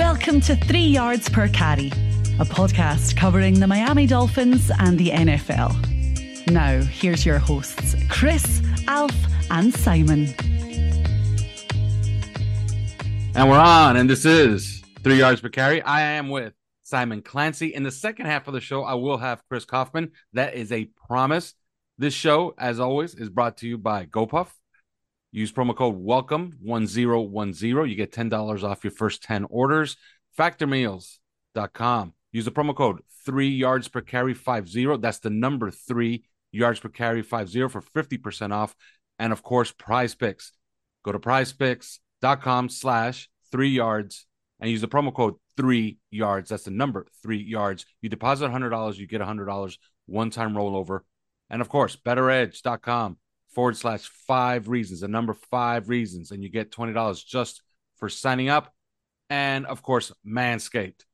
Welcome to Three Yards Per Carry, a podcast covering the Miami Dolphins and the NFL. Now, here's your hosts, Chris, Alf, and Simon. And we're on, and this is Three Yards Per Carry. I am with Simon Clancy. In the second half of the show, I will have Chris Kaufman. That is a promise. This show, as always, is brought to you by GoPuff. Use promo code WELCOME1010. You get $10 off your first 10 orders. Factormeals.com. Use the promo code 3 yards per carry 50. That's the number 3 yards per carry 50 for 50% off. And of course, prize picks. Go to prizepicks.com slash 3 yards and use the promo code 3 yards. That's the number 3 yards. You deposit $100, you get $100 one time rollover. And of course, betteredge.com forward slash five reasons, the number five reasons, and you get $20 just for signing up. And of course, Manscaped.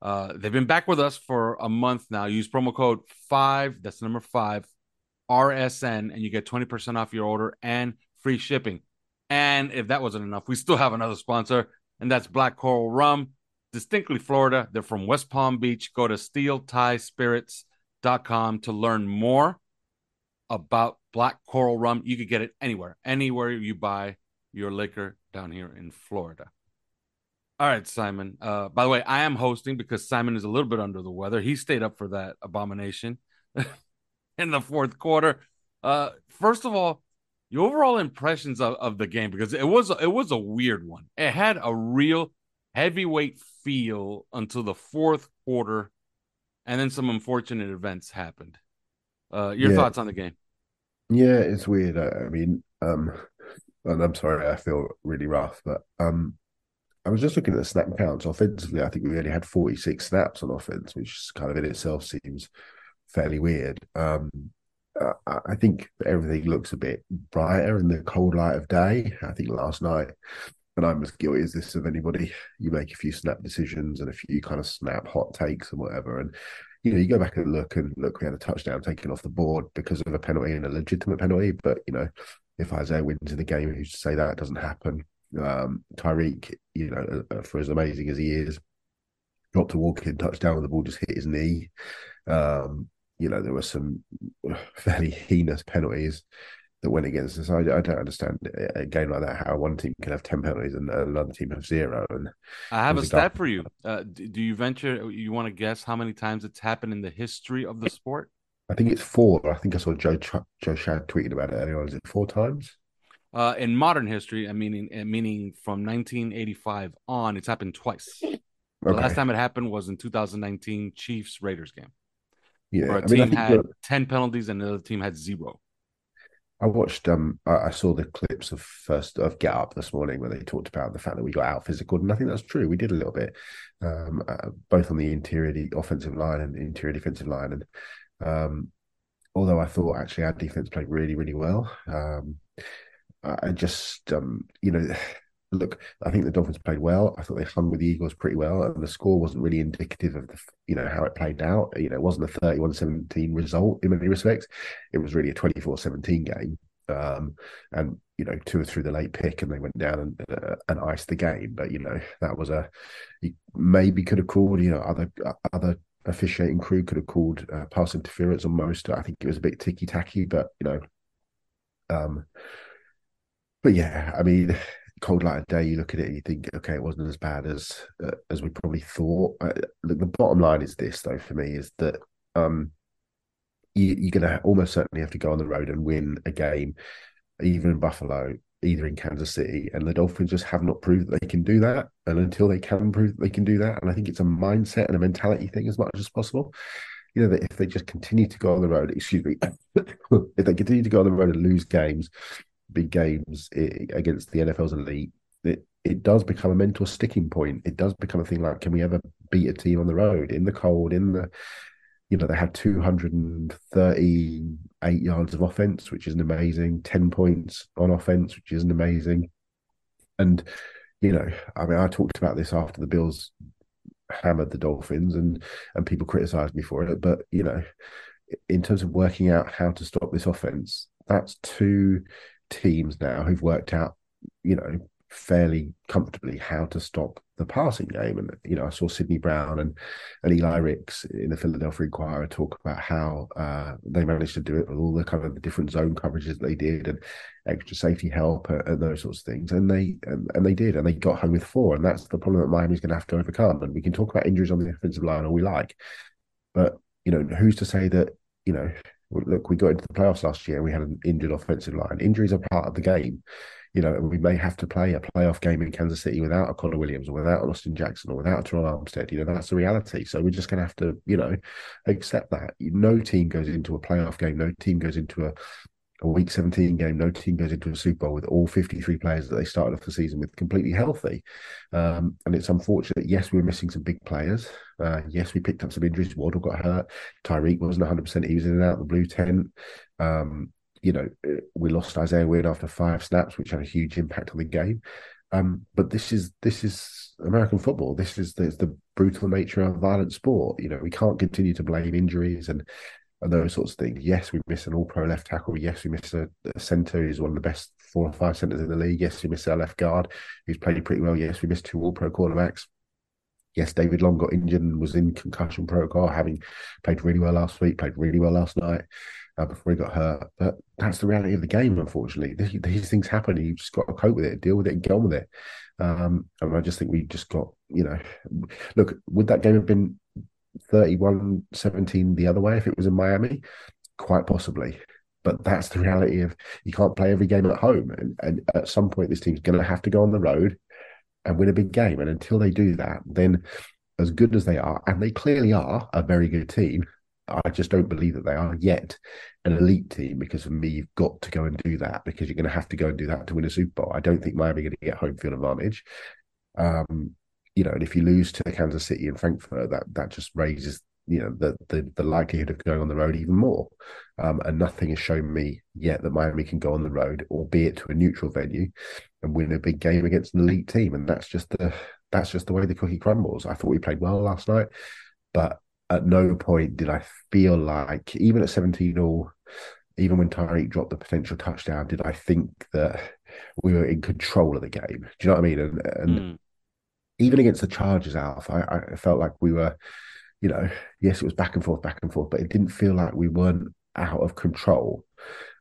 Uh, they've been back with us for a month now. Use promo code five, that's number five, RSN, and you get 20% off your order and free shipping. And if that wasn't enough, we still have another sponsor, and that's Black Coral Rum, distinctly Florida. They're from West Palm Beach. Go to steeltiespirits.com to learn more about black coral rum. You could get it anywhere, anywhere you buy your liquor down here in Florida. All right, Simon. Uh, by the way, I am hosting because Simon is a little bit under the weather. He stayed up for that abomination in the fourth quarter. Uh, first of all, your overall impressions of, of the game because it was it was a weird one. It had a real heavyweight feel until the fourth quarter, and then some unfortunate events happened. Uh, your Yeah. thoughts on the game? Yeah, it's weird. I, I mean, um, and I'm sorry, I feel really rough, but um, I was just looking at the snap counts offensively. I think we only had 46 snaps on offense, which kind of in itself seems fairly weird. Um, I I think everything looks a bit brighter in the cold light of day. I think last night, and I'm as guilty as this of anybody, you make a few snap decisions and a few kind of snap hot takes and whatever, and you know, you go back and look and look, we had a touchdown taken off the board because of a penalty and a legitimate penalty. But, you know, if Isaiah Wynn's in the game, who's to say that doesn't happen? Um, Tyreek, you know, for as amazing as he is, dropped a walk-in touchdown and the ball just hit his knee. Um, you know, there were some fairly heinous penalties that went against us. I, I don't understand a game like that how one team can have 10 penalties and another team have zero. And I have a was a guy- stat for you. Uh, do you venture? You want to guess how many times it's happened in the history of the sport? I think it's four. I think I saw Joe Joe Schad tweeting about it earlier on. Is it four times? Uh, in modern history, I mean, uh, meaning from 1985 on, it's happened twice. The last time it happened was in 2019 Chiefs Raiders game, yeah, where a I mean, team had that- 10 penalties and the other team had zero. I watched. Um, I, saw the clips of first of Get Up this morning where they talked about the fact that we got out physical, and I think that's true. We did a little bit, um, uh, both on the interior the offensive line and interior defensive line, and um, although I thought actually our defense played really, really well. Um, I just, um, you know, look, I think the Dolphins played well. I thought they hung with the Eagles pretty well, and the score wasn't really indicative of the, you know, how it played out. You know, it wasn't a 31-17 result in many respects. It was really a 24-17 game. Um, and you know, two or through the late pick, and they went down and uh, and iced the game. But you know, that was a maybe could have called. You know, other other officiating crew could have called uh, pass interference on most. I think it was a bit ticky tacky, but you know, um, but yeah, I mean, cold light of day, you look at it and you think, okay, it wasn't as bad as uh, as we probably thought. Uh, the, the, bottom line is this, though, for me, is that um, you, you're going to almost certainly have to go on the road and win a game, even in Buffalo, either in Kansas City, and the Dolphins just have not proved that they can do that. And until they can prove that they can do that, and I think it's a mindset and a mentality thing as much as possible. You know that if they just continue to go on the road, excuse me, if they continue to go on the road and lose games, big games against the NFL's elite, it, it does become a mental sticking point. It does become a thing like, can we ever beat a team on the road in the cold, in the, you know, they had 238 yards of offense, which isn't amazing, 10 points on offense, which isn't amazing. And, you know, I mean, I talked about this after the Bills hammered the Dolphins and, and people criticized me for it. But, you know, in terms of working out how to stop this offense, that's two teams now who've worked out, you know, fairly comfortably how to stop the passing game. And you know, I saw Sydney Brown and and Eli Ricks in the Philadelphia Inquirer talk about how uh, they managed to do it with all the kind of the different zone coverages they did and extra safety help and, and those sorts of things. And they and, and, they did, and they got home with four. And that's the problem that Miami's going to have to overcome. And we can talk about injuries on the offensive line all we like, but you know, who's to say that you know look, we got into the playoffs last year. We had an injured offensive line. Injuries are part of the game, you know, and we may have to play a playoff game in Kansas City without a Connor Williams or without Austin Jackson or without a Terron Armstead. You know, that's the reality. So we're just going to have to, you know, accept that. No team goes into a playoff game. No team goes into a a week 17 game, no team goes into a Super Bowl with all 53 players that they started off the season with completely healthy. Um, and it's unfortunate. Yes, we were missing some big players. Uh, yes, we picked up some injuries. Waddle got hurt. Tyreek wasn't 100%. He was in and out of the blue tent. Um, you know, we lost Isaiah Wynn after five snaps, which had a huge impact on the game. Um, but this is this is American football. This is the, the brutal nature of violent sport. You know, we can't continue to blame injuries and and those sorts of things. Yes, we miss an all pro left tackle. Yes, we miss a, a centre who's one of the best four or five centres in the league. Yes, we miss our left guard who's played pretty well. Yes, we missed two all pro quarterbacks. Yes, David Long got injured and was in concussion protocol, having played really well last week, played really well last night uh, before he got hurt. But that's the reality of the game, unfortunately. These, these things happen. You've just got to cope with it, deal with it, and get on with it. Um, and I just think we just got, you know, look, would that game have been 31 17 the other way if it was in Miami? Quite possibly. But that's the reality of you can't play every game at home. And, and at some point, this team's going to have to go on the road and win a big game. And until they do that, then as good as they are, and they clearly are a very good team, I just don't believe that they are yet an elite team because for me, you've got to go and do that because you're going to have to go and do that to win a Super Bowl. I don't think Miami are going to get home field advantage. Um, you know, and if you lose to Kansas City and Frankfurt, that that just raises you know the the, the likelihood of going on the road even more. Um, and nothing has shown me yet that Miami can go on the road, albeit to a neutral venue, and win a big game against an elite team. And that's just the that's just the way the cookie crumbles. I thought we played well last night, but at no point did I feel like even at 17 or even when Tyreek dropped the potential touchdown, did I think that we were in control of the game? Do you know what I mean? And, and mm even against the Chargers, Alf, I, I felt like we were, you know, yes, it was back and forth, back and forth, but it didn't feel like we weren't out of control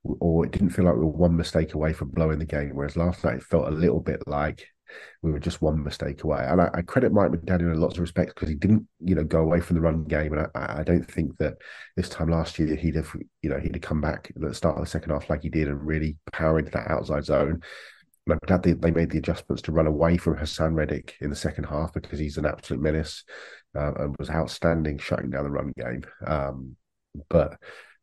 or it didn't feel like we were one mistake away from blowing the game. Whereas last night it felt a little bit like we were just one mistake away. And I, I credit Mike McDaniel in lots of respects because he didn't, you know, go away from the run game. And I, I, don't think that this time last year he'd have, you know, he'd have come back at the start of the second half like he did and really power into that outside zone. I'm glad they, they made the adjustments to run away from Haason Reddick in the second half because he's an absolute menace uh, and was outstanding shutting down the run game. Um, but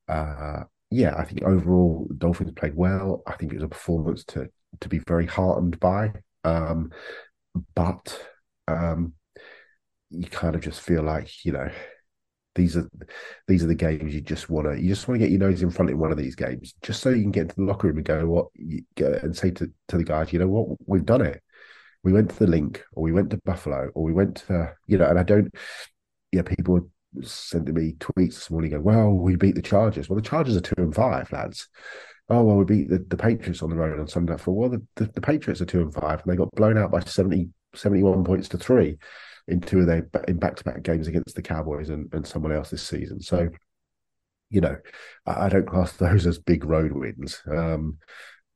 uh, yeah, I think overall Dolphins played well. I think it was a performance to to be very heartened by. Um, but um, you kind of just feel like you know these are these are the games you just want to you just want to get your nose in front in one of these games, just so you can get into the locker room and go what go and say to, to the guys, you know what, we've done it. We went to the link, or we went to Buffalo, or we went to you know, and I don't, yeah, people sending me tweets this morning go, well, we beat the Chargers. Well, the Chargers are two and five, lads. Oh, well, we beat the, the Patriots on the road on Sunday. For well, the, the, the, Patriots are two and five, and they got blown out by 70, 71 points to three in two of their in back to back games against the Cowboys and, and someone else this season. So, you know, I, I don't class those as big road wins. Um,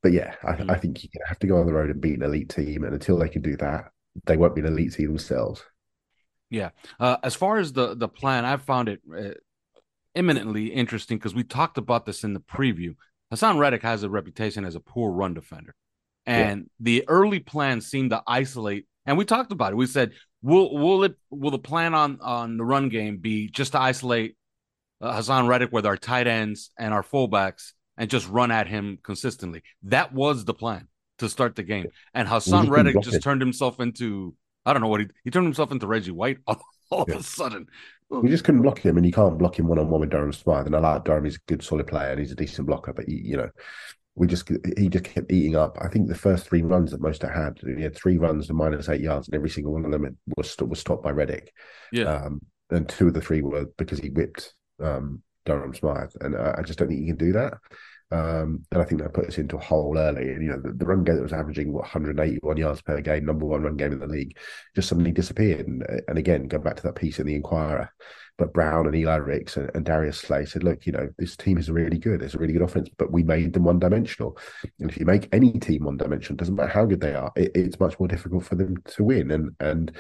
but yeah, I, mm. I think you have to go on the road and beat an elite team, and until they can do that, they won't be an elite team themselves. Yeah. Uh, as far as the the plan, I found it uh, eminently interesting because we talked about this in the preview. Haason Reddick has a reputation as a poor run defender, and yeah. the early plan seemed to isolate. And we talked about it. We said, "Will will it will the plan on on the run game be just to isolate uh, Haason Reddick with our tight ends and our fullbacks and just run at him consistently?" That was the plan to start the game, and Haason Reddick just turned himself into I don't know what he he turned himself into Reggie White all, all yeah. of a sudden. We just couldn't block him, and you can't block him one on one with Durham Smythe. And I like Durham; he's a good, solid player, and he's a decent blocker. But you know, we just he just kept eating up. I think the first three runs that Most had, he had three runs to minus eight yards, and every single one of them was was stopped by Reddick. Yeah, um, and two of the three were because he whipped um, Durham Smythe, and I, I just don't think you can do that. Um, and I think that put us into a hole early. And, you know, the, the, run game that was averaging what, 181 yards per game, number one run game in the league, just suddenly disappeared. And, and again, go back to that piece in the Inquirer. But Brown and Eli Ricks and, and, Darius Slay said, look, you know, this team is really good. It's a really good offense, but we made them one dimensional. And if you make any team one dimensional, doesn't matter how good they are, it, it's much more difficult for them to win. And and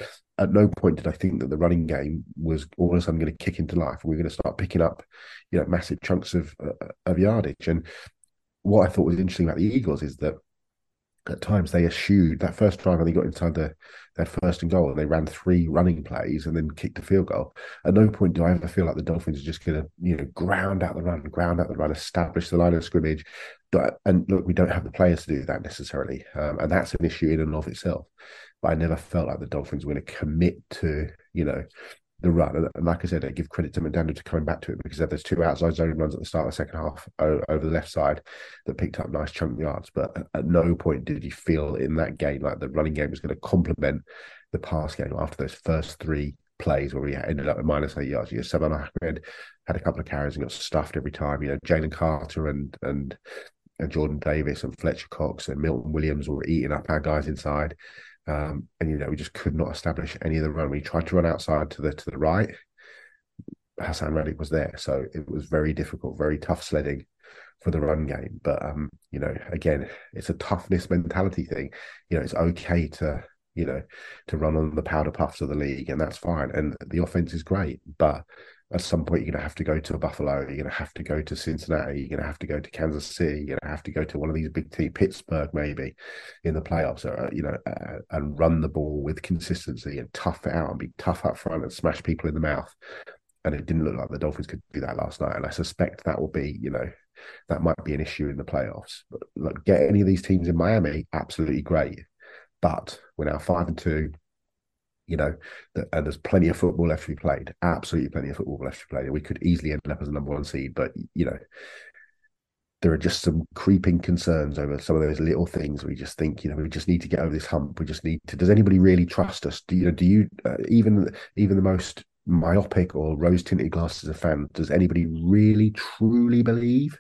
at no point did I think that the running game was all of a sudden going to kick into life we are going to start picking up, you know, massive chunks of uh, of yardage. And what I thought was interesting about the Eagles is that at times they eschewed that first drive when they got inside the their first and goal and they ran three running plays and then kicked a field goal. At no point do I ever feel like the Dolphins are just going to, you know, ground out the run, ground out the run, establish the line of scrimmage. And look, we don't have the players to do that necessarily. Um, and that's an issue in and of itself. But I never felt like the Dolphins were going to commit to, you know, the run. And, like I said, I give credit to McDaniel to coming back to it because there's two outside zone runs at the start of the second half over the left side that picked up nice chunk yards. But at no point did you feel in that game like the running game was going to complement the pass game after those first three plays where we ended up with minus eight yards. You know, Ahmed had a couple of carries and got stuffed every time. You know, Jalen Carter and and and Jordan Davis and Fletcher Cox and Milton Williams were eating up our guys inside. Um, and you know, we just could not establish any of the run. We tried to run outside to the to the right. Haason Reddick was there, so it was very difficult, very tough sledding for the run game. But um, you know, again, it's a toughness mentality thing. You know, it's okay to you know to run on the powder puffs of the league, and that's fine. And the offense is great, but at some point you're going to have to go to Buffalo, you're going to have to go to Cincinnati, you're going to have to go to Kansas City, you're going to have to go to one of these big teams, Pittsburgh maybe, in the playoffs, or, uh, you know, uh, and run the ball with consistency and tough it out and be tough up front and smash people in the mouth. And it didn't look like the Dolphins could do that last night. And I suspect that will be, you know, that might be an issue in the playoffs. But look, get any of these teams in Miami, absolutely great. But we're now five and two you know, and there's plenty of football left to be played. Absolutely plenty of football left to be played. We could easily end up as a number one seed, but you know, there are just some creeping concerns over some of those little things. We just think, you know, we just need to get over this hump. We just need to. Does anybody really trust us? Do you know? Do you uh, even even the most myopic or rose tinted glasses of fan? Does anybody really truly believe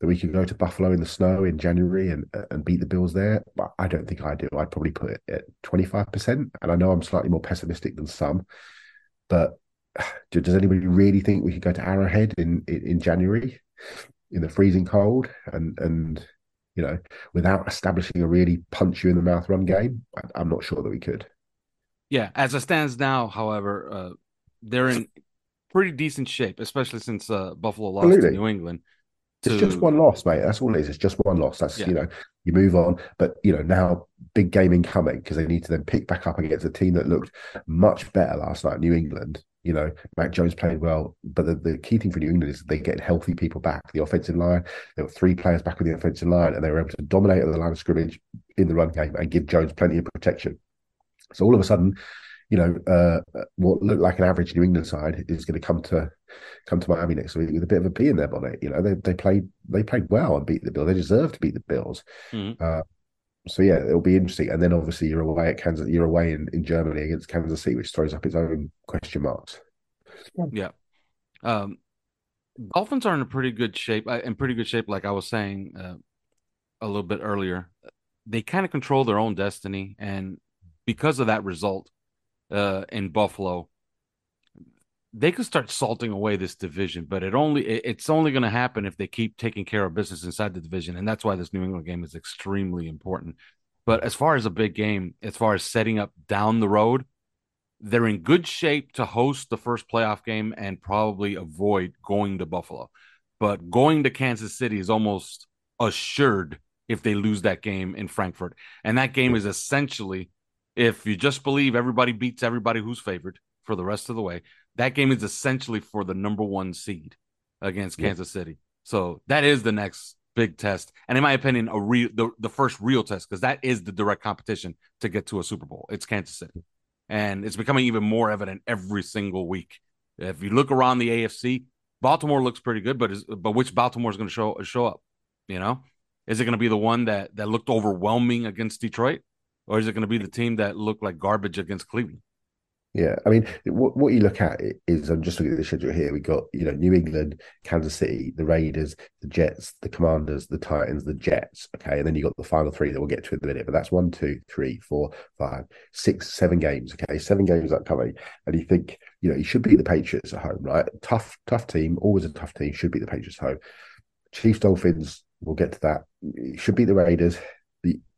that we could go to Buffalo in the snow in January and and beat the Bills there. But I don't think I do. I'd probably put it at twenty five percent, and I know I'm slightly more pessimistic than some. But does anybody really think we could go to Arrowhead in in, in January in the freezing cold and and you know without establishing a really punch you in the mouth run game? I, am not sure that we could. Yeah, as it stands now, however, uh, they're in pretty decent shape, especially since uh, Buffalo lost Absolutely. to New England. It's just one loss, mate. That's all it is. It's just one loss. That's yeah. you know, you move on. But you know, now big game incoming because they need to then pick back up against a team that looked much better last night, New England. You know, Mac Jones played well, but the, the key thing for New England is they get healthy people back. The offensive line, there were three players back with the offensive line, and they were able to dominate at the line of scrimmage in the run game and give Jones plenty of protection. So all of a sudden, you know, uh, what looked like an average New England side is going to come to come to Miami next week with a bit of a bee in their bonnet. You know, they they played they played well and beat the Bills. They deserve to beat the Bills. Mm-hmm. Uh, so yeah, it'll be interesting. And then obviously you're away at Kansas, you're away in, in Germany against Kansas City, which throws up its own question marks. Yeah. Um, Dolphins are in a pretty good shape. Uh, in pretty good shape, like I was saying uh, a little bit earlier. They kind of control their own destiny, and because of that result uh, in Buffalo, they could start salting away this division. But it only it's only going to happen if they keep taking care of business inside the division, and that's why this New England game is extremely important. But as far as a big game, as far as setting up down the road, they're in good shape to host the first playoff game and probably avoid going to Buffalo. But going to Kansas City is almost assured if they lose that game in Frankfurt. And that game is essentially if you just believe everybody beats everybody who's favored for the rest of the way, that game is essentially for the number one seed against yeah. Kansas City. So that is the next big test, and in my opinion, a real the, the first real test because that is the direct competition to get to a Super Bowl. It's Kansas City, and it's becoming even more evident every single week. If you look around the AFC, Baltimore looks pretty good, but is, but which Baltimore is going to show show up? You know, is it going to be the one that that looked overwhelming against Detroit? Or is it going to be the team that looked like garbage against Cleveland? Yeah, I mean, what, what you look at is I'm just looking at the schedule here. We got you know New England, Kansas City, the Raiders, the Jets, the Commanders, the Titans, the Jets. Okay, and then you got the final three that we'll get to in a minute. But that's one, two, three, four, five, six, seven games. Okay, seven games upcoming, and you think you know you should beat the Patriots at home, right? Tough, tough team, always a tough team. Should beat the Patriots at home. Chiefs, Dolphins. We'll get to that. Should beat the Raiders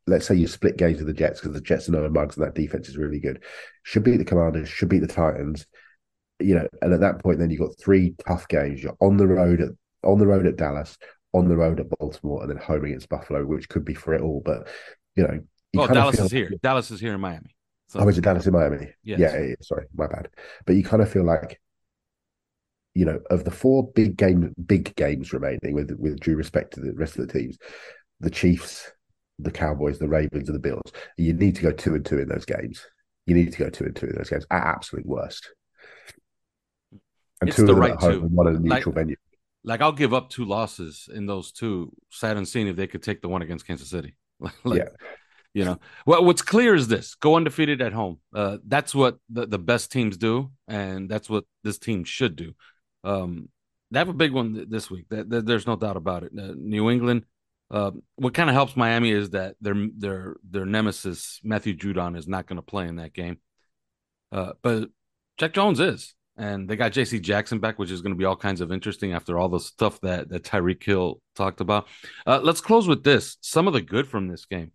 let's say you split games with the Jets because the Jets are no mugs and that defense is really good. Should beat the Commanders, should beat the Titans. You know, and at that point, then you've got three tough games. You're on the road at on the road at Dallas, on the road at Baltimore, and then home against Buffalo, which could be for it all. But you know, you oh, well, Dallas is here. Dallas is here in Miami. So. Oh, is it Dallas in Miami? Yes. Yeah, yeah, sorry, my bad. But you kind of feel like, you know, of the four big game, big games remaining, with with due respect to the rest of the teams, the Chiefs, the Cowboys, the Ravens, and the Bills. You need to go two and two in those games. You need to go two and two in those games at absolute worst. And it's two the right at home two. and one at a neutral like, venue. Like I'll give up two losses in those two. Sad and seeing if they could take the one against Kansas City. like, yeah. You know, well, what's clear is this: go undefeated at home. Uh, that's what the, the best teams do, and that's what this team should do. Um, they have a big one this week. That, that there's no doubt about it. Uh, New England uh, what kind of helps Miami is that their their their nemesis Matthew Judon is not going to play in that game, uh, but Jack Jones is, and they got J.C. Jackson back, which is going to be all kinds of interesting after all the stuff that that Tyreek Hill talked about. Uh, let's close with this: some of the good from this game.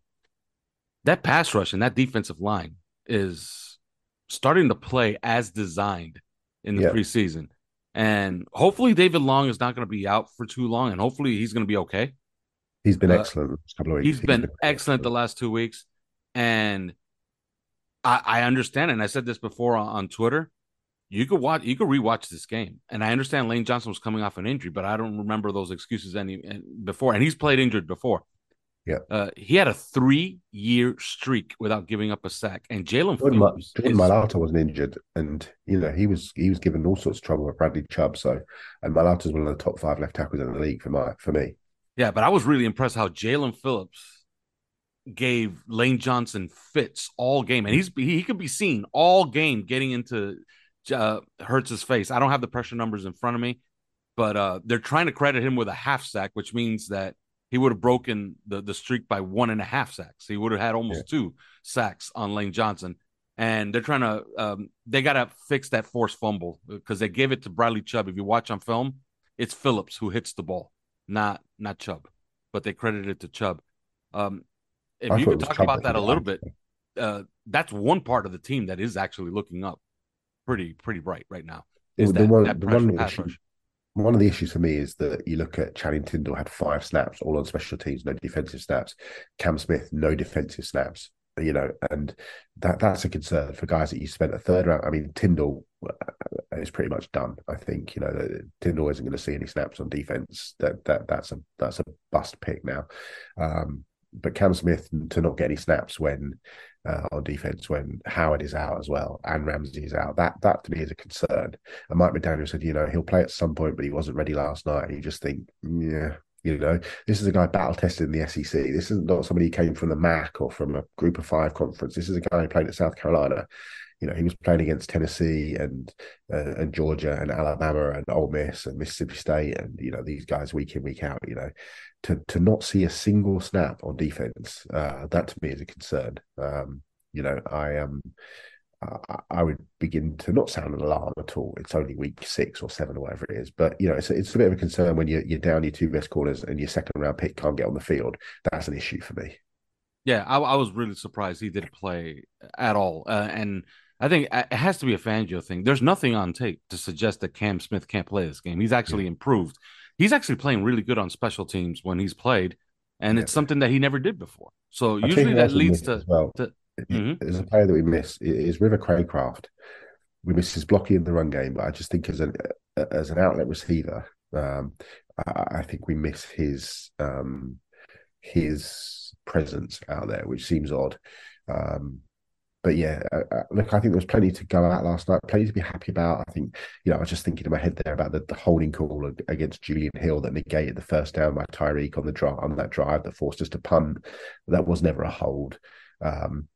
That pass rush and that defensive line is starting to play as designed in the preseason, and hopefully David Long is not going to be out for too long, and hopefully he's going to be okay He's been uh, excellent. couple of weeks. He's been, he's been excellent the last two weeks, and I, I understand. And I said this before on, on, Twitter. You could watch, you could rewatch this game, and I understand Lane Johnson was coming off an injury, but I don't remember those excuses any before. And he's played injured before. Yeah, uh, he had a three-year streak without giving up a sack, and Jalen Jordan, Jordan Mailata wasn't injured, and you know he was he was given all sorts of trouble with Bradley Chubb. So, and Mailata is one of the top five left tackles in the league for my for me. Yeah, but I was really impressed how Jaelan Phillips gave Lane Johnson fits all game, and he's he could be seen all game getting into uh, Hurts's face. I don't have the pressure numbers in front of me, but uh, they're trying to credit him with a half sack, which means that he would have broken the the streak by one and a half sacks. He would have had almost yeah. two sacks on Lane Johnson. And they're trying to, um, they got to fix that forced fumble because they gave it to Bradley Chubb. If you watch on film, it's Phillips who hits the ball not not Chubb, but they credited it to Chubb. Um, if I you could talk Chubb about that a little bit, uh, that's one part of the team that is actually looking up pretty pretty bright right now. Is well, that, one, that pressure, one, issue, one of the issues for me is that you look at Channing Tindall had five snaps all on special teams, no defensive snaps. Cam Smith, no defensive snaps you know, and that that's a concern for guys that you spent a third round. I mean, Tindall uh, is pretty much done. I think you know Tindall isn't going to see any snaps on defense. That that that's a that's a bust pick now. Um, but Cam Smith to not get any snaps when uh, on defense when Howard is out as well and Ramsey is out. That that to me is a concern. And Mike McDaniel said, you know, he'll play at some point, but he wasn't ready last night. And you just think, yeah, you know, this is a guy battle tested in the SEC. This is not somebody who came from the MAC or from a Group of Five conference. This is a guy who played at South Carolina. You know, he was playing against Tennessee and uh, and Georgia and Alabama and Ole Miss and Mississippi State and you know these guys week in week out. You know, to to not see a single snap on defense, uh, that to me is a concern. Um, you know, I am. Um, I would begin to not sound an alarm at all. It's only week six or seven or whatever it is, but you know, it's it's a bit of a concern when you're you're down your two best corners and your second round pick can't get on the field. That's an issue for me. Yeah, I, I was really surprised he didn't play at all, uh, and I think it has to be a Fangio thing. There's nothing on tape to suggest that Cam Smith can't play this game. He's actually yeah. improved. He's actually playing really good on special teams when he's played, and yeah. it's something that he never did before. So I usually that leads to, well. to mm-hmm. there's a player that we miss is River Cracraft. We miss his blocking in the run game, but I just think as an as an outlet receiver, um, I, I, think we miss his um, his presence out there, which seems odd. Um, but yeah, uh, uh, look, I think there was plenty to go out last night, plenty to be happy about. I think, you know, I was just thinking in my head there about the, the holding call against Julian Hill that negated the first down by Tyreek on the drive on that drive that forced us to punt. That was never a hold. Um,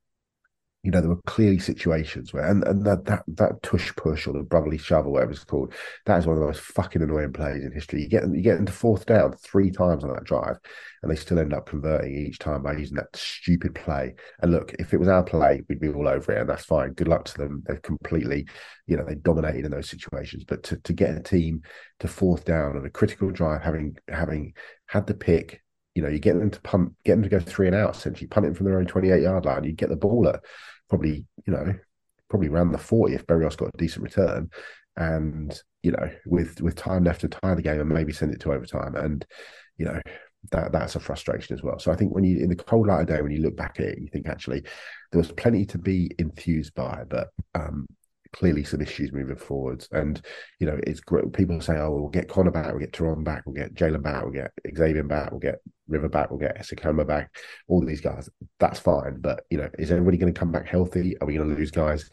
you know, there were clearly situations where, and, and that, that that tush push or the brotherly shove or whatever it's called, that is one of the most fucking annoying plays in history. You get you get into fourth down three times on that drive, and they still end up converting each time by using that stupid play. And look, if it was our play, we'd be all over it, and that's fine. Good luck to them. They've completely, you know, they dominated in those situations. But to, to get a team to fourth down on a critical drive, having having had the pick, you know, you get them to punt, get them to go three and out, essentially punt it from their own 28 yard line. You get the ball at probably, you know, probably around the 40 if Berrios got a decent return. And, you know, with with time left to tie the game and maybe send it to overtime. And, you know, that that's a frustration as well. So I think when you in the cold light of day, when you look back at it, you think actually there was plenty to be enthused by, but um, clearly some issues moving forwards. And you know, it's great. People say, "Oh, we'll get Connor back, we'll get Terron back, we'll get Jalen back, we'll get Xavier back, we'll get River back, we'll get Ezukanma back." All these guys, that's fine. But you know, is everybody going to come back healthy? Are we going to lose guys?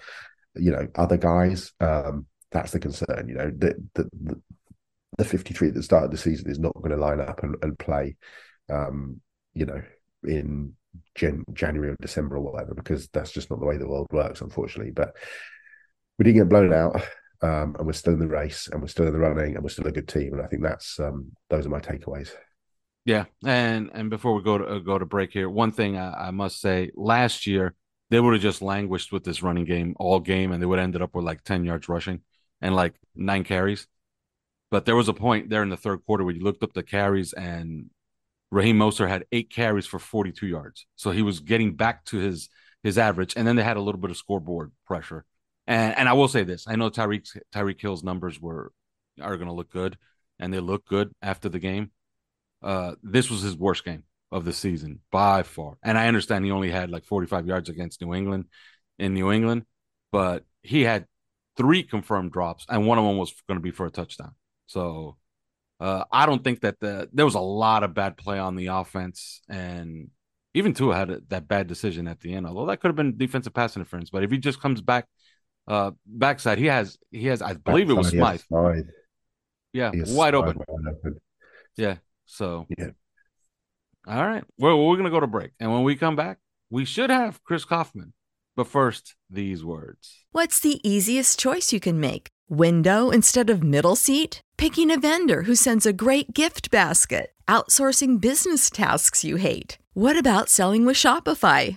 You know, other guys. Um, that's the concern. You know, the the, the the 53 at the start of the season is not going to line up and, and play, um, you know, in Jan- January or December or whatever, because that's just not the way the world works, unfortunately. But we didn't get blown out, um, and we're still in the race, and we're still in the running, and we're still a good team. And I think that's um, those are my takeaways. Yeah, and and before we go to uh, go to break here, one thing I, I must say: last year they would have just languished with this running game all game, and they would have ended up with like ten yards rushing and like nine carries. But there was a point there in the third quarter where you looked up the carries, and Raheem Mostert had eight carries for 42 yards, so he was getting back to his his average. And then they had a little bit of scoreboard pressure. And and I will say this: I know Tyreek Tyreek Hill's numbers were are going to look good, and they look good after the game. Uh, this was his worst game of the season by far. And I understand he only had like 45 yards against New England in New England, but he had three confirmed drops, and one of them was going to be for a touchdown. So uh, I don't think that the there was a lot of bad play on the offense, and even Tua had a, that bad decision at the end. Although that could have been defensive pass interference, but if he just comes back uh backside. He has he has I believe it was Smythe. Yeah, wide open. wide open. Yeah. So yeah. All right. Well, we're gonna go to break, and when we come back, we should have Chris Kaufman. But first, these words. What's the easiest choice you can make? Window instead of middle seat? Picking a vendor who sends a great gift basket? Outsourcing business tasks you hate? What about selling with Shopify?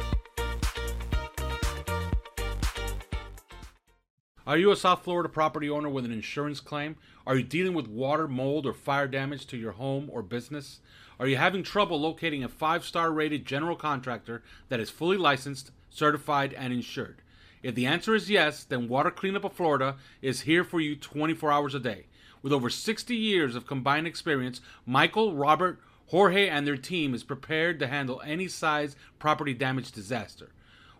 Are you a South Florida property owner with an insurance claim? Are you dealing with water, mold, or fire damage to your home or business? Are you having trouble locating a five star rated general contractor that is fully licensed, certified, and insured? If the answer is yes, then Water Cleanup of Florida is here for you 24 hours a day. With over 60 years of combined experience, Michael, Robert, Jorge, and their team is prepared to handle any size property damage disaster.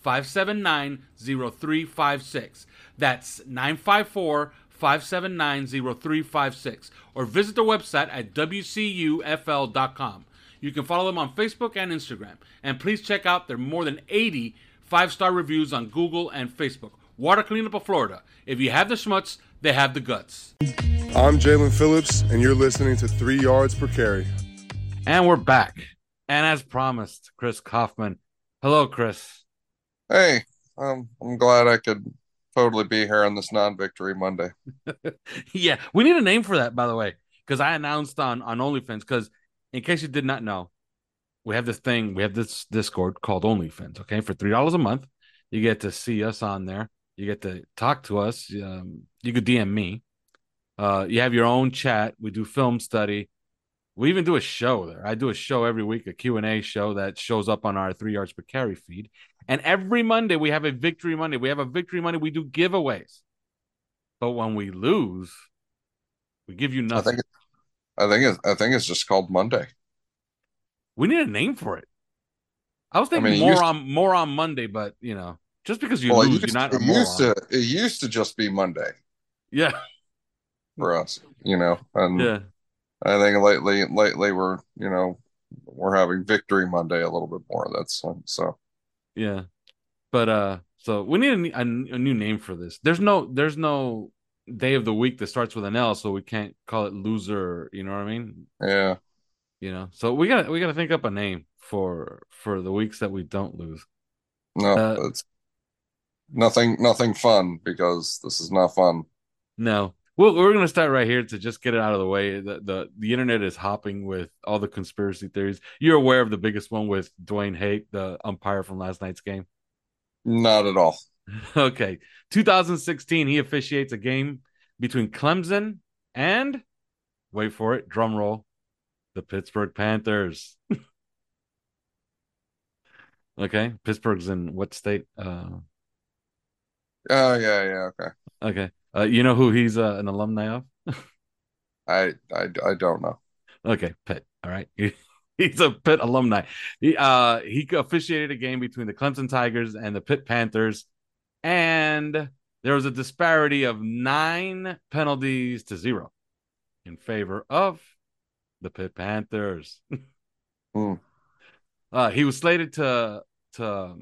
579 0356. That's 954 579 0356. Or visit their website at WCUFL.com. You can follow them on Facebook and Instagram. And please check out their more than 80 five star reviews on Google and Facebook. Water Cleanup of Florida. If you have the schmutz, they have the guts. I'm Jaelan Phillips, and you're listening to Three Yards Per Carry. And we're back. And as promised, Chris Kaufman. Hello, Chris. Hey, um, I'm glad I could totally be here on this non-victory Monday. yeah, we need a name for that, by the way, because I announced on on OnlyFins. Because in case you did not know, we have this thing, we have this Discord called OnlyFins. Okay, for three dollars a month, you get to see us on there. You get to talk to us. Um, you could DM me. Uh, you have your own chat. We do film study. We even do a show there. I do a show every week, a Q&A show that shows up on our three yards per carry feed. And every Monday we have a victory Monday. We have a victory Monday. We do giveaways. But when we lose, we give you nothing. I think, I think it's, I think it's just called Monday. We need a name for it. I was thinking I mean, more used, on more on Monday, but you know, just because you well, lose, used, you're not. It used to it used to just be Monday. Yeah. For us, you know, and yeah, I think lately, lately we're you know we're having Victory Monday a little bit more. That's so. Yeah, but uh, so we need a, a, a new name for this. There's no, there's no day of the week that starts with an L, so we can't call it loser. You know what I mean? Yeah. You know, so we got we got to think up a name for for the weeks that we don't lose. No, uh, it's nothing nothing fun because this is not fun. No, well, we're gonna start right here to just get it out of the way. The, the the internet is hopping with all the conspiracy theories. You're aware of the biggest one with Dwayne Hake, the umpire from last night's game? Not at all. okay. 2016, he officiates a game between Clemson and wait for it, drum roll, the Pittsburgh Panthers. okay. Pittsburgh's in what state? Uh Oh yeah, yeah, okay. Okay. Uh, you know who he's uh, an alumni of? I, I I don't know. Okay, Pitt. All right. he's a Pitt alumni. He uh he officiated a game between the Clemson Tigers and the Pitt Panthers, and there was a disparity of nine penalties to zero in favor of the Pitt Panthers. Hmm. uh, he was slated to to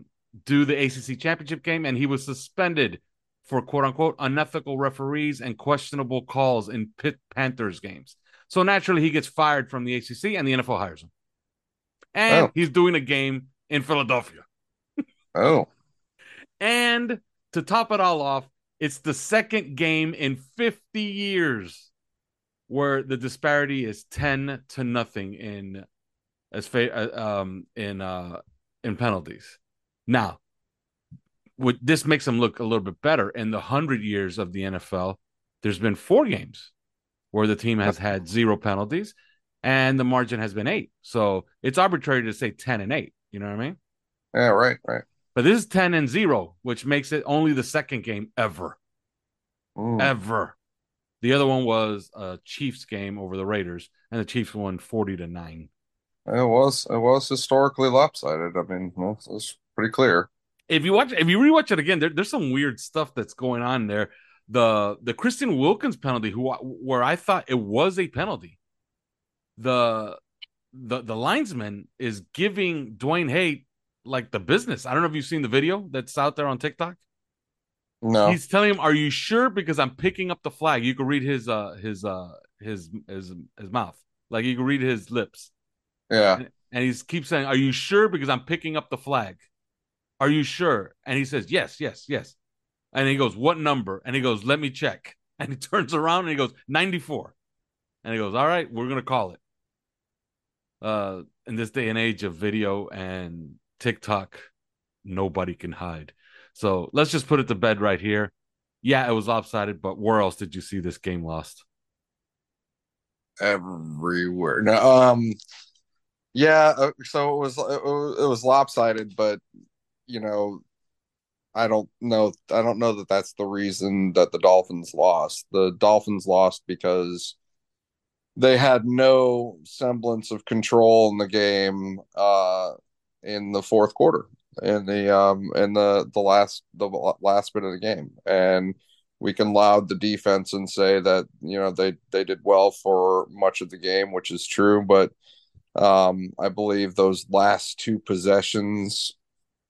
do the ACC championship game, and he was suspended for quote unquote unethical referees and questionable calls in Pitt Panthers games. So naturally, he gets fired from the ACC, and the NFL hires him. And Oh. he's doing a game in Philadelphia. Oh, And to top it all off, it's the second game in 50 years where the disparity is 10 to nothing in as fa- uh, um in uh in penalties. Now, what this makes them look a little bit better. In the 100 years of the NFL, there's been four games where the team has had zero penalties and the margin has been 8. So, it's arbitrary to say 10 and 8, you know what I mean? yeah, right, right. But this is 10 and 0, which makes it only the second game ever. Mm. Ever. The other one was a Chiefs game over the Raiders, and the Chiefs won 40 to 9. It was it was historically lopsided. I mean, well, it was pretty clear. If you watch if you rewatch it again, there, there's some weird stuff that's going on there. The the Christian Wilkins penalty, who where I thought it was a penalty. The the the linesman is giving Dwayne Haight like the business. I don't know if you've seen the video that's out there on TikTok. No, He's telling him, "Are you sure?" Because I'm picking up the flag. You can read his uh his uh his his his mouth, like you can read his lips, yeah, and he's keeps saying, "Are you sure?" Because I'm picking up the flag. Are you sure? And he says, "Yes, yes, yes." And he goes, "What number?" And he goes, "Let me check." And he turns around and he goes, "94." And he goes, "All right, we're gonna call it." Uh, in this day and age of video and TikTok, nobody can hide. So let's just put it to bed right here. Yeah, it was lopsided, but where else did you see this game lost? everywhere. Um, yeah. uh, So it was, it was lopsided, but you know, I don't know. I don't know that that's the reason that the Dolphins lost. The Dolphins lost because they had no semblance of control in the game uh in the fourth quarter in the um in the the last the last bit of the game and we can laud the defense and say that you know they they did well for much of the game which is true but um i believe those last two possessions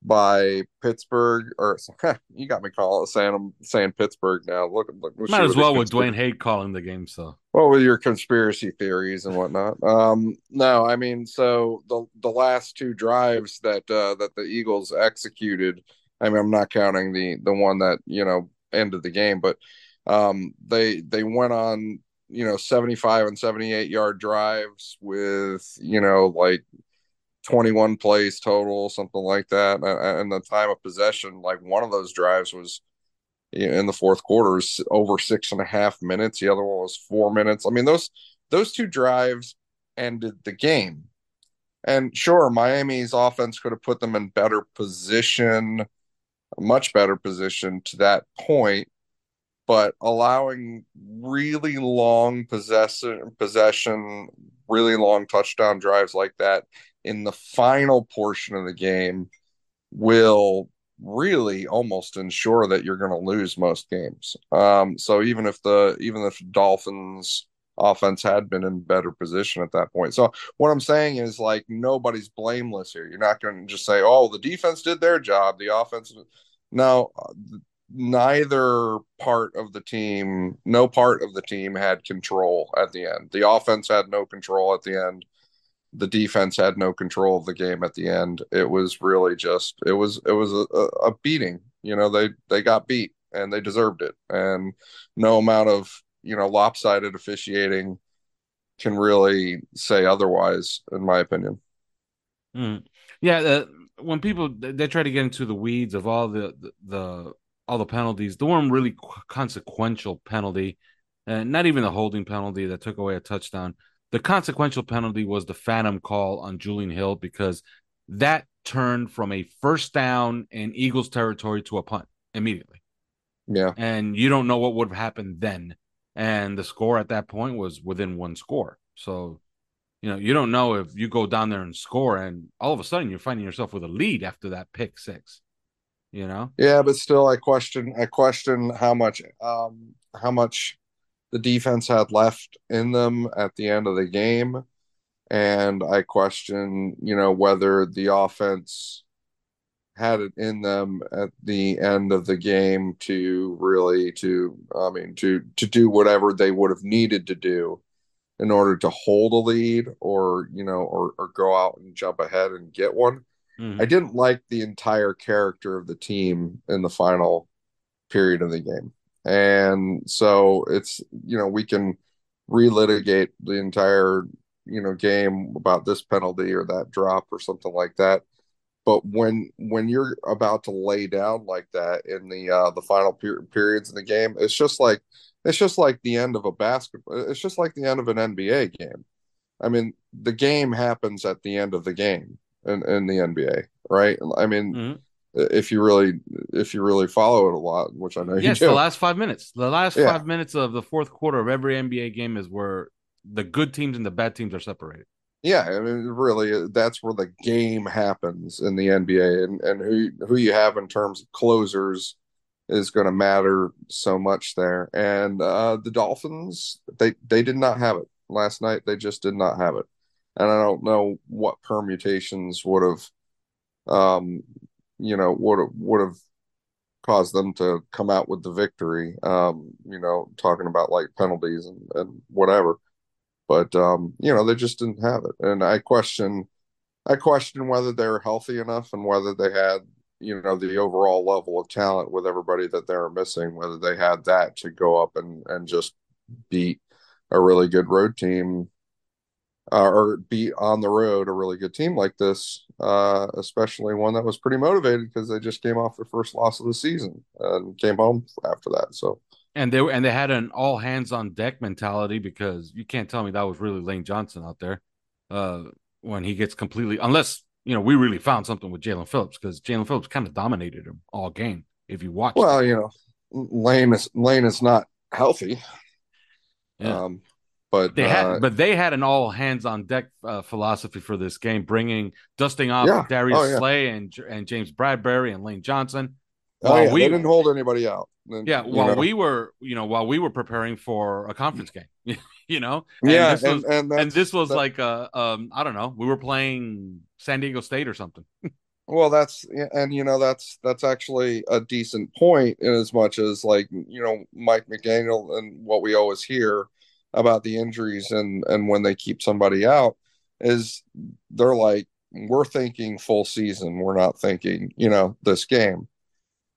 by Pittsburgh, or you got me calling saying I'm saying Pittsburgh now. Look, look Might as well with Dwayne Haig calling the game. So What with your conspiracy theories and whatnot? Um, no, I mean, so the the last two drives that uh, that the Eagles executed. I mean, I'm not counting the the one that you know ended the game, but um, they they went on you know 75 and 78 yard drives with you know like 21 plays total, something like that, and, and the time of possession, like one of those drives was in the fourth quarter is over six and a half minutes. The other one was four minutes. I mean, those those two drives ended the game. And sure, Miami's offense could have put them in better position, much better position to that point, but allowing really long possession possession, really long touchdown drives like that in the final portion of the game will really almost ensure that you're going to lose most games. Um, so even if the even if Dolphins offense had been in better position at that point. So what I'm saying is like nobody's blameless here. You're not going to just say, "Oh, the defense did their job, the offense." No, neither part of the team, no part of the team had control at the end. The offense had no control at the end the defense had no control of the game at the end. It was really just it was it was a, a beating. You know, they they got beat and they deserved it. And no amount of, you know, lopsided officiating can really say otherwise in my opinion. Mm. Yeah, uh, when people they try to get into the weeds of all the, the the all the penalties, the one really consequential penalty, and not even the holding penalty that took away a touchdown. The consequential penalty was the phantom call on Julian Hill because that turned from a first down in Eagles territory to a punt immediately. Yeah. And you don't know what would have happened then. And the score at that point was within one score. So, you know, you don't know if you go down there and score and all of a sudden you're finding yourself with a lead after that pick six. You know. Yeah, but still, I question. I question how much, um, how much the defense had left in them at the end of the game, and I question, you know, whether the offense had it in them at the end of the game to really to I mean to to do whatever they would have needed to do in order to hold a lead or you know or or go out and jump ahead and get one. Mm-hmm. I didn't like the entire character of the team in the final period of the game. And so it's you know we can relitigate the entire you know game about this penalty or that drop or something like that. But when when you're about to lay down like that in the uh the final per- periods in the game it's just like it's just like the end of a basketball it's just like the end of an nba game. I mean the game happens at the end of the game in, in the nba right? I mean mm-hmm. If you really if you really follow it a lot which i know yes you do. the last five minutes the last yeah. five minutes of the fourth quarter of every nba game is where the good teams and the bad teams are separated yeah, I mean, really, that's where the game happens in the NBA, and and who who you have in terms of closers is going to matter so much there. And uh, the Dolphins, they they did not have it last night. They just did not have it, and I don't know what permutations would have, um, you know, would would have caused them to come out with the victory. Um, you know, talking about like penalties and and whatever but um, you know they just didn't have it, and I question, I question whether they're healthy enough and whether they had you know the overall level of talent with everybody that they were missing, whether they had that to go up and and just beat a really good road team uh, or beat on the road a really good team like this, uh, especially one that was pretty motivated because they just came off their first loss of the season and came home after that. So and they were and they had an all hands on deck mentality because you can't tell me that was really Lane Johnson out there uh, when he gets completely unless you know we really found something with Jaelan Phillips because Jaelan Phillips kind of dominated him all game if you watch. Well, you know, Lane is Lane is not healthy. Yeah. Um, but they uh, had but they had an all hands on deck uh, philosophy for this game, bringing dusting off yeah. Darius oh, yeah. Slay and and James Bradberry and Lane Johnson. Oh, yeah. we they didn't hold anybody out. Yeah, while know. we were, you know, while we were preparing for a conference game, you know, and yeah, this was, and, and, and this was that, like a, um, I don't know, we were playing San Diego State or something. well, that's and you know that's that's actually a decent point in as much as like you know Mike McDaniel and what we always hear about the injuries and and when they keep somebody out is they're like we're thinking full season, we're not thinking you know this game,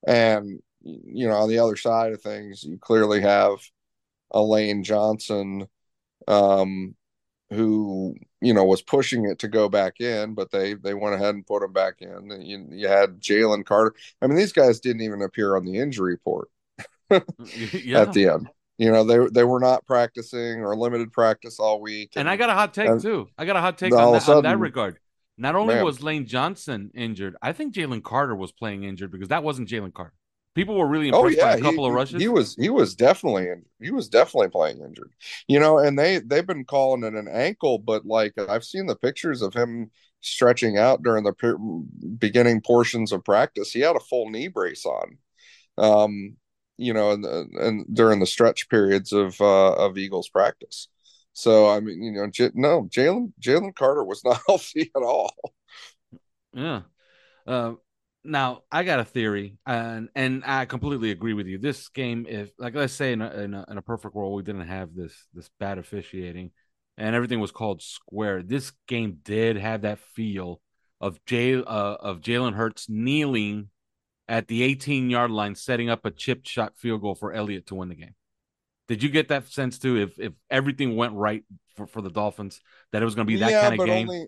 and you know, on the other side of things, you clearly have elaine Johnson, um, who you know was pushing it to go back in, but they they went ahead and put him back in. You, you had Jalen Carter. I mean, these guys didn't even appear on the injury report yeah. at the end. You know, they they were not practicing or limited practice all week. And, and I got a hot take and, too. I got a hot take on that, sudden, on that regard. Not only man. was Lane Johnson injured, I think Jalen Carter was playing injured because that wasn't Jalen Carter. People were really oh, impressed oh, yeah. by a couple he, of rushes. He was he was definitely he was definitely playing injured. You know, and they they've been calling it an ankle, but like I've seen the pictures of him stretching out during the beginning portions of practice. He had a full knee brace on. Um, you know, and and during the stretch periods of uh, of Eagles practice. So I mean, you know, J- no, Jalen Jalen Carter was not healthy at all. Yeah. Uh, now I got a theory, and and I completely agree with you. This game, if like let's say in a, in a, in a perfect world, we didn't have this this bad officiating, and everything was called square. This game did have that feel of Jay uh, of Jalen Hurts kneeling at the 18 yard line, setting up a chip shot field goal for Elliott to win the game. Did you get that sense too? If if everything went right for, for the Dolphins, that it was going to be that yeah, kind of game. Only,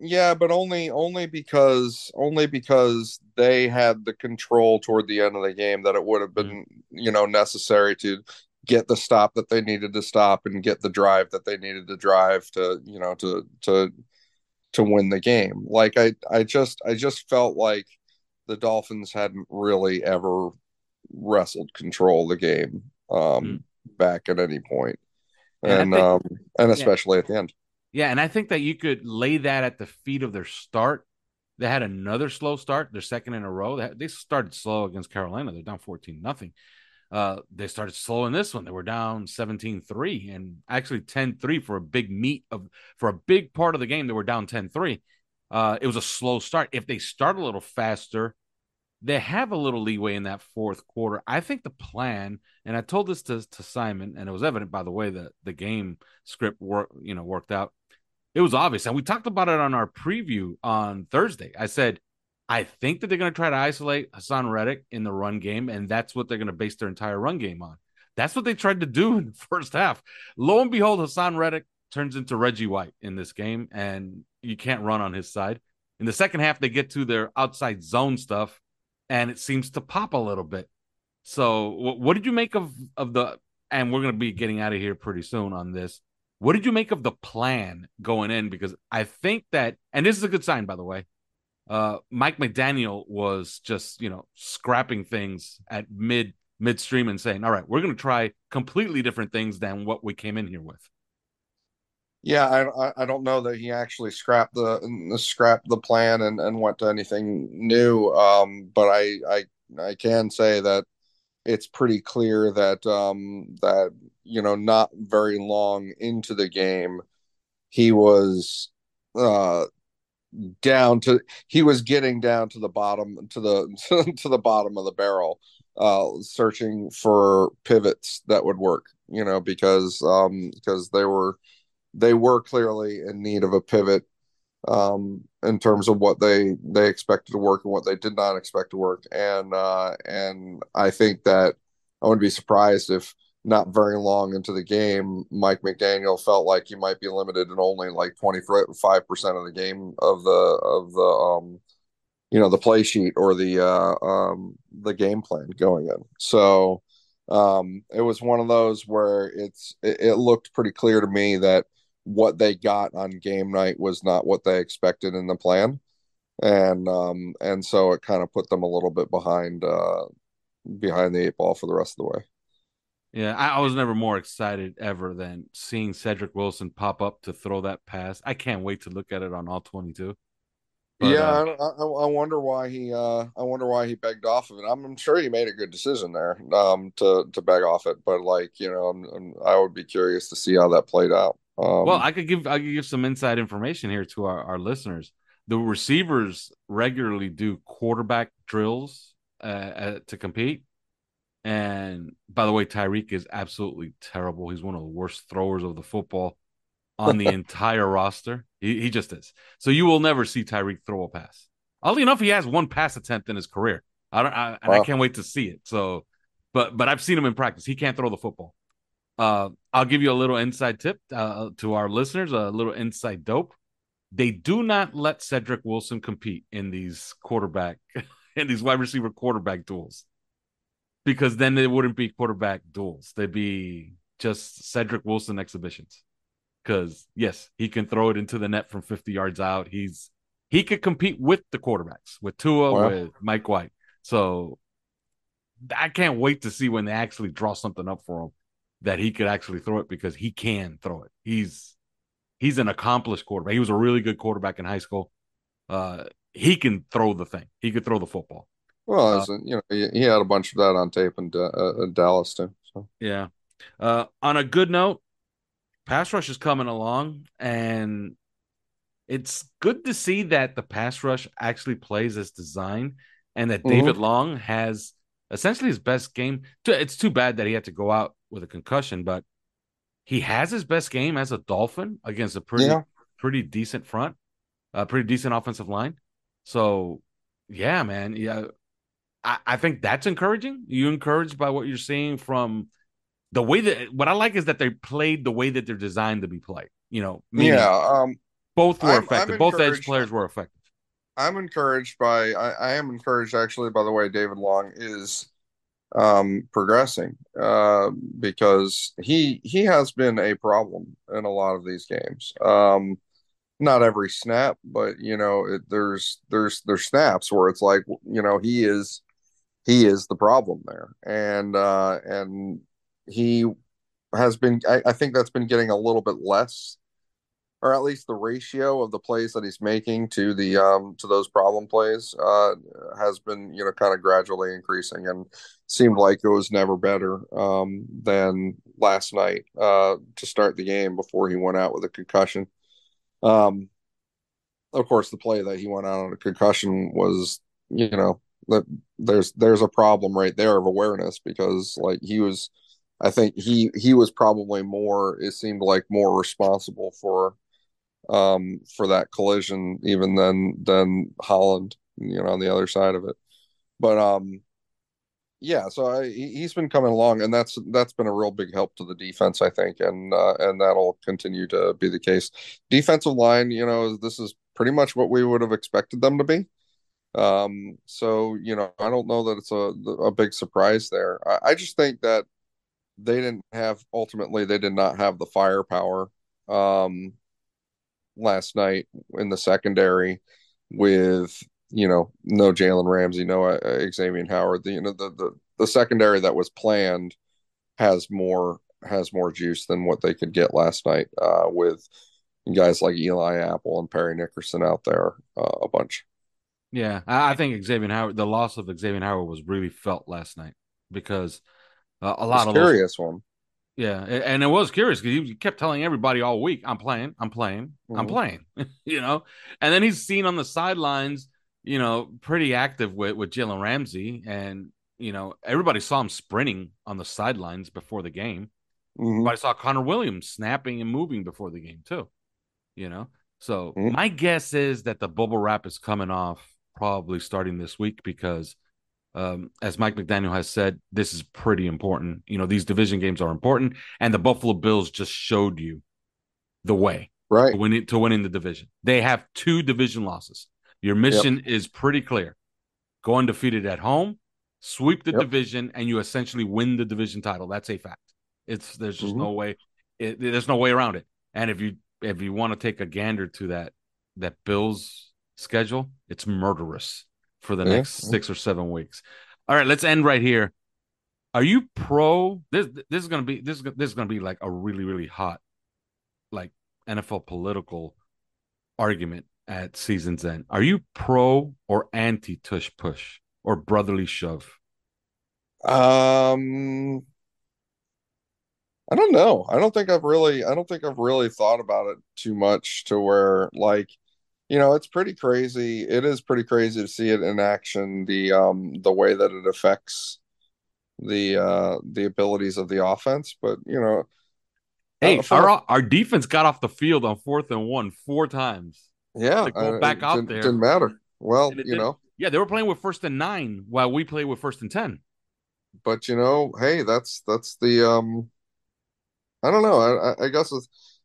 yeah, but only only because only because they had the control toward the end of the game that it would have mm-hmm. been mm-hmm. you know necessary to get the stop that they needed to stop and get the drive that they needed to drive to you know to to to win the game. Like I I just I just felt like the Dolphins hadn't really ever wrestled control of the game um mm-hmm. back at any point. And, and think, um and especially yeah. at the end. Yeah, and I think that you could lay that at the feet of their start, They had another slow start, their second in a row. They, they started slow against Carolina. They're down 14 nothing. Uh, they started slow in this one. They were down 17-3 and actually 10-3 for a big meet of for a big part of the game. They were down 10-3. Uh, it was a slow start. If they start a little faster, they have a little leeway in that fourth quarter. I think the plan, and I told this to, to Simon, and it was evident by the way that the game script work, you know, worked out. It was obvious, and we talked about it on our preview on Thursday. I said, I think that they're going to try to isolate Haason Reddick in the run game, and that's what they're going to base their entire run game on. That's what they tried to do in the first half. Lo and behold, Haason Reddick turns into Reggie White in this game, and you can't run on his side. In the second half, they get to their outside zone stuff, and it seems to pop a little bit. So, what did you make of of the? And we're going to be getting out of here pretty soon on this. What did you make of the plan going in? Because I think that, and this is a good sign, by the way. Uh, Mike McDaniel was just you know scrapping things at mid midstream and saying, "All right, we're going to try completely different things than what we came in here with." Yeah, I I don't know that he actually scrapped the scrapped the plan and, and went to anything new. Um, but I I I can say that it's pretty clear that um that you know not very long into the game he was uh down to he was getting down to the bottom to the to the bottom of the barrel uh searching for pivots that would work you know because um because they were they were clearly in need of a pivot um, in terms of what they they expected to work and what they did not expect to work. And uh, and I think that I wouldn't be surprised if not very long into the game, Mike McDaniel felt like he might be limited in only like twenty five percent of the game of the of the um, you know the play sheet or the uh, um, the game plan going in. So um, it was one of those where it's it, it looked pretty clear to me that what they got on game night was not what they expected in the plan and um and so it kind of put them a little bit behind uh behind the eight ball for the rest of the way yeah I, I was never more excited ever than seeing cedric wilson pop up to throw that pass i can't wait to look at it on all 22 but, yeah, uh, I, I, wonder why he. Uh, I wonder why he begged off of it. I'm, I'm, sure he made a good decision there um, to to beg off it, but like you know, I'm, I'm, i would be curious to see how that played out. Um, well, I could give I could give some inside information here to our, our listeners. The receivers regularly do quarterback drills uh, uh, to compete. And by the way, Tyreek is absolutely terrible. He's one of the worst throwers of the football on the entire roster. He, he just is. So you will never see Tyreek throw a pass. Oddly enough, he has one pass attempt in his career. I don't, I, and wow. I can't wait to see it. So, but but I've seen him in practice. He can't throw the football. Uh, I'll give you a little inside tip uh, to our listeners, a little inside dope. They do not let Cedric Wilson compete in these quarterback, in these wide receiver quarterback duels, because then they wouldn't be quarterback duels. They'd be just Cedric Wilson exhibitions. Because yes, he can throw it into the net from 50 yards out. He's he could compete with the quarterbacks, with Tua, wow. with Mike White. So I can't wait to see when they actually draw something up for him that he could actually throw it because he can throw it. He's he's an accomplished quarterback. He was a really good quarterback in high school. Uh, he can throw the thing. He could throw the football. Well, uh, you know, he, he, had a bunch of that on tape in, uh, in Dallas too. So. Yeah. Uh, on a good note, pass rush is coming along, and it's good to see that the pass rush actually plays as designed, and that mm-hmm. David Long has essentially his best game. It's too bad that he had to go out with a concussion, but he has his best game as a Dolphin against a pretty yeah. pretty decent front, a pretty decent offensive line. So, yeah, man, yeah, I, I think that's encouraging. You encouraged by what you're seeing from the way that what I like is that they played the way that they're designed to be played. You know, yeah, um, both were I'm, effective. I'm both edge players were effective. I'm encouraged by I, I am encouraged actually by the way David Long is um, progressing uh, because he he has been a problem in a lot of these games. Um, not every snap, but you know, it, there's there's there's snaps where it's like you know he is he is the problem there, and uh, and he has been. I, I think that's been getting a little bit less or at least the ratio of the plays that he's making to the um to those problem plays uh has been you know kind of gradually increasing and seemed like it was never better um than last night uh to start the game before he went out with a concussion. Um of course the play that he went out on a concussion was you know that there's there's a problem right there of awareness because like he was I think he he was probably more it seemed like more responsible for um for that collision even than than Holland you know on the other side of it. But um yeah so I, he's been coming along and that's that's been a real big help to the defense I think and uh, and that'll continue to be the case. Defensive line you know this is pretty much what we would have expected them to be. Um so you know I don't know that it's a a big surprise there. I, I just think that they didn't have ultimately they did not have the firepower um last night in the secondary with you know no Jalen Ramsey, no uh, Xavier Howard. The, you know the, the the secondary that was planned has more has more juice than what they could get last night uh, with guys like Eli Apple and Parry Nickerson out there uh, a bunch. Yeah, I think Xavier Howard, the loss of Xavier Howard was really felt last night because uh, a lot of curious those, one. Yeah, and it was curious because he kept telling everybody all week, "I'm playing, I'm playing, mm-hmm. I'm playing," you know. And then he's seen on the sidelines, you know, pretty active with with Jalen Ramsey, and you know, everybody saw him sprinting on the sidelines before the game. Mm-hmm. I saw Connor Williams snapping and moving before the game too. You know, so mm-hmm. my guess is that the bubble wrap is coming off probably starting this week because um, as Mike McDaniel has said, this is pretty important. You know, these division games are important, and the Buffalo Bills just showed you the way right to winning to winning the division. They have two division losses. Your mission yep. is pretty clear: go undefeated at home, sweep the yep. division, and you essentially win the division title. That's a fact. It's there's just mm-hmm. no way. It, there's no way around it. And if you if you want to take a gander to that that Bills schedule, it's murderous for the next six or seven weeks. All right, let's end right here. Are you pro? This this is gonna be this this is gonna be like a really really hot, like NFL political argument at season's end. Are you pro or anti tush push or brotherly shove? Um, I don't know. I don't think I've really I don't think I've really thought about it too much to where like you know it's pretty crazy it is pretty crazy to see it in action the um the way that it affects the uh the abilities of the offense but you know hey uh, our our defense got off the field on fourth and one four times. Yeah go back out didn't, there didn't matter. Well you know. Yeah they were playing with first and nine while we play with first and ten. But you know hey that's that's the um i don't know i i guess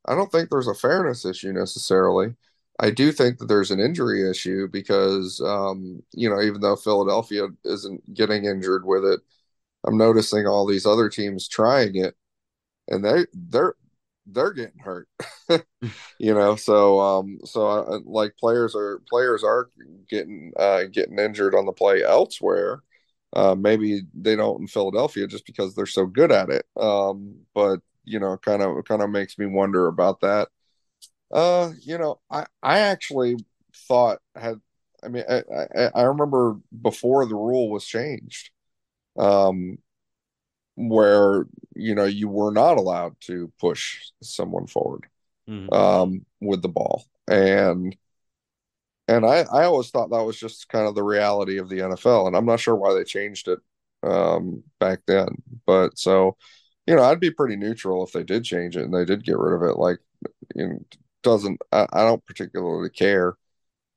i don't think there's a fairness issue necessarily I do think that there's an injury issue because, um, you know, even though Philadelphia isn't getting injured with it, I'm noticing all these other teams trying it, and they they're they're getting hurt. you know, so um, so uh, like players are players are getting uh, getting injured on the play elsewhere. Uh, maybe they don't in Philadelphia just because they're so good at it. Um, but you know, kind of kind of makes me wonder about that. Uh, you know, I I actually thought had I mean I, I, I remember before the rule was changed, um, where you know you were not allowed to push someone forward, mm-hmm. um, with the ball, and and I I always thought that was just kind of the reality of the NFL, and I'm not sure why they changed it um back then, but so you know I'd be pretty neutral if they did change it and they did get rid of it, like you know, doesn't I, I don't particularly care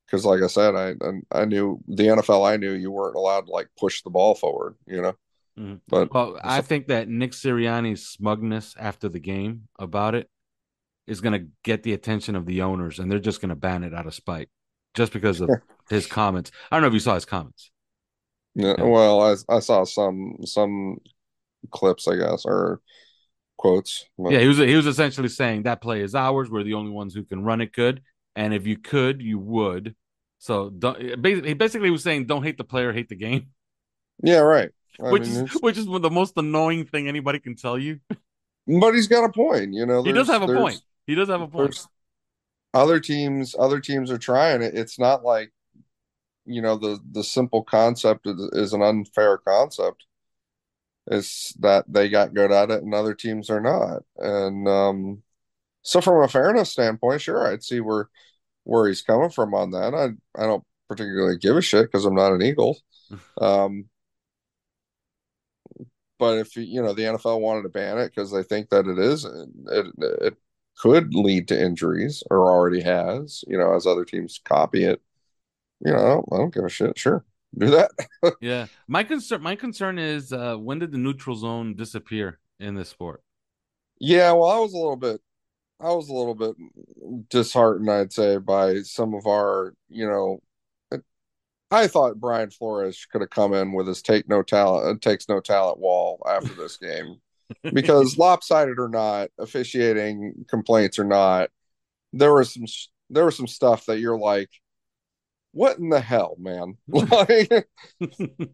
because like I said I I knew the NFL I knew you weren't allowed to like push the ball forward you know mm-hmm. but well I think that Nick Sirianni's smugness after the game about it is going to get the attention of the owners and they're just going to ban it out of spite just because of his comments I don't know if you saw his comments yeah, yeah. well I I saw some some clips I guess or quotes. Yeah, he was he was essentially saying that play is ours. We're the only ones who can run it good, and if you could, you would. So don't, he basically was saying, don't hate the player, hate the game. Yeah, right. I which mean, is which is the most annoying thing anybody can tell you. But he's got a point, you know. He does have a point. He does have a point. other teams other teams are trying it. It's not like you know the the simple concept is, is an unfair concept. It's that they got good at it and other teams are not. And um so from a fairness standpoint, sure, I'd see where where he's coming from on that. I I don't particularly give a shit because I'm not an Eagle. Um, but if you know the NFL wanted to ban it because they think that it is, it it could lead to injuries or already has. You know, as other teams copy it. You know, I don't, I don't give a shit. Sure, do that. yeah, my concern my concern is uh, when did the neutral zone disappear in this sport? Yeah, well, I was a little bit I was a little bit disheartened, I'd say, by some of our, you know, I thought Brian Flores could have come in with his take no talent, uh, takes no talent wall after this game, because lopsided or not, officiating complaints or not, there was some there was some stuff that you're like, what in the hell, man? like,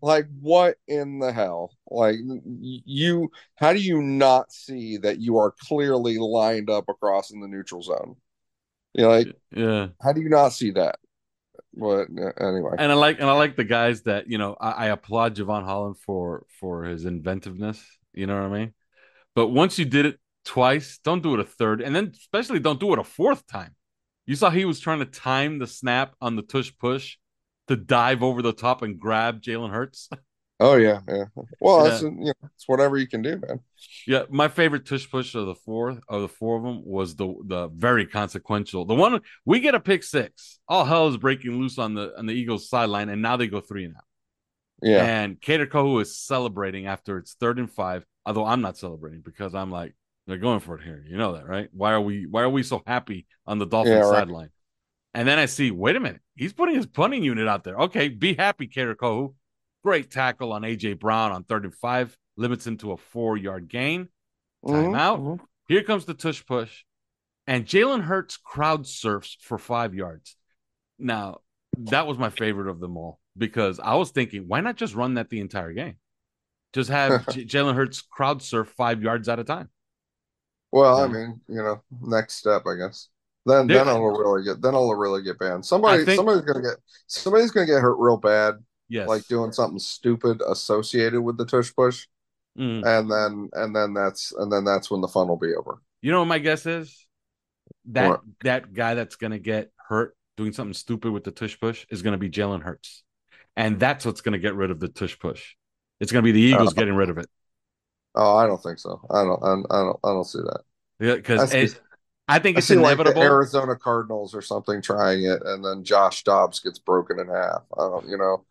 like what in the hell? Like you, how do you not see that you are clearly lined up across in the neutral zone? You know, like, yeah. How do you not see that? But uh, anyway, and I like and I like the guys that you know. I, I applaud Jevon Holland for for his inventiveness. You know what I mean? But once you did it twice, don't do it a third, and then especially don't do it a fourth time. You saw he was trying to time the snap on the tush push to dive over the top and grab Jalen Hurts. Oh yeah, yeah. Well, yeah. that's you know, it's whatever you can do, man. Yeah, my favorite tush push of the four of the four of them was the the very consequential. The one we get a pick six. All hell is breaking loose on the on the Eagles sideline, and now they go three and out. Yeah, and Kader Kohou is celebrating after it's third and five. Although I'm not celebrating because I'm like they're going for it here. You know that, right? Why are we why are we so happy on the Dolphins yeah, right. sideline? And then I see, wait a minute, he's putting his punting unit out there. Okay, be happy, Kader Great tackle on AJ Brown on third and five, limits him to a four yard gain. Timeout. Mm-hmm. Here comes the tush push. And Jalen Hurts crowd surfs for five yards. Now, that was my favorite of them all because I was thinking, why not just run that the entire game? Just have Jalen Hurts crowd surf five yards at a time. Well, yeah. I mean, you know, next step, I guess. Then then it'll really get then it'll really get banned. Somebody think, somebody's gonna get somebody's gonna get hurt real bad. Yes. Like doing something stupid associated with the tush push. Mm. And then and then that's and then that's when the fun will be over. You know what my guess is? That what? that guy that's gonna get hurt doing something stupid with the tush push is gonna be Jalen Hurts. And that's what's gonna get rid of the tush push. It's gonna be the Eagles uh, getting rid of it. Oh, I don't think so. I don't. I don't. I don't see that. Yeah, because I think it's I inevitable. Like Arizona Cardinals or something trying it, and then Josh Dobbs gets broken in half. I don't. You know.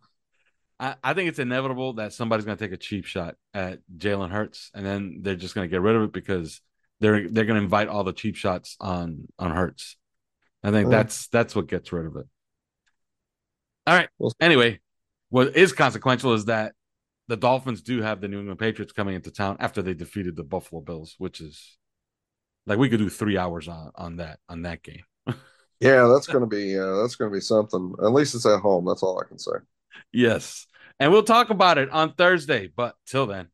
I, I think it's inevitable that somebody's going to take a cheap shot at Jalen Hurts, and then they're just going to get rid of it because they're they're going to invite all the cheap shots on on Hurts. I think yeah. that's that's what gets rid of it. All right. Anyway, what is consequential is that the Dolphins do have the New England Patriots coming into town after they defeated the Buffalo Bills, which is like we could do three hours on on that on that game. yeah, that's gonna be uh, that's gonna be something. At least it's at home. That's all I can say. Yes, and we'll talk about it on Thursday. But till then,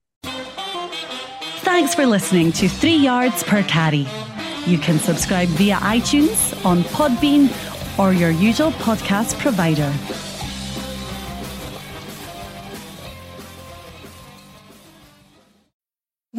thanks for listening to Three Yards Per Carry. You can subscribe via iTunes on Podbean or your usual podcast provider.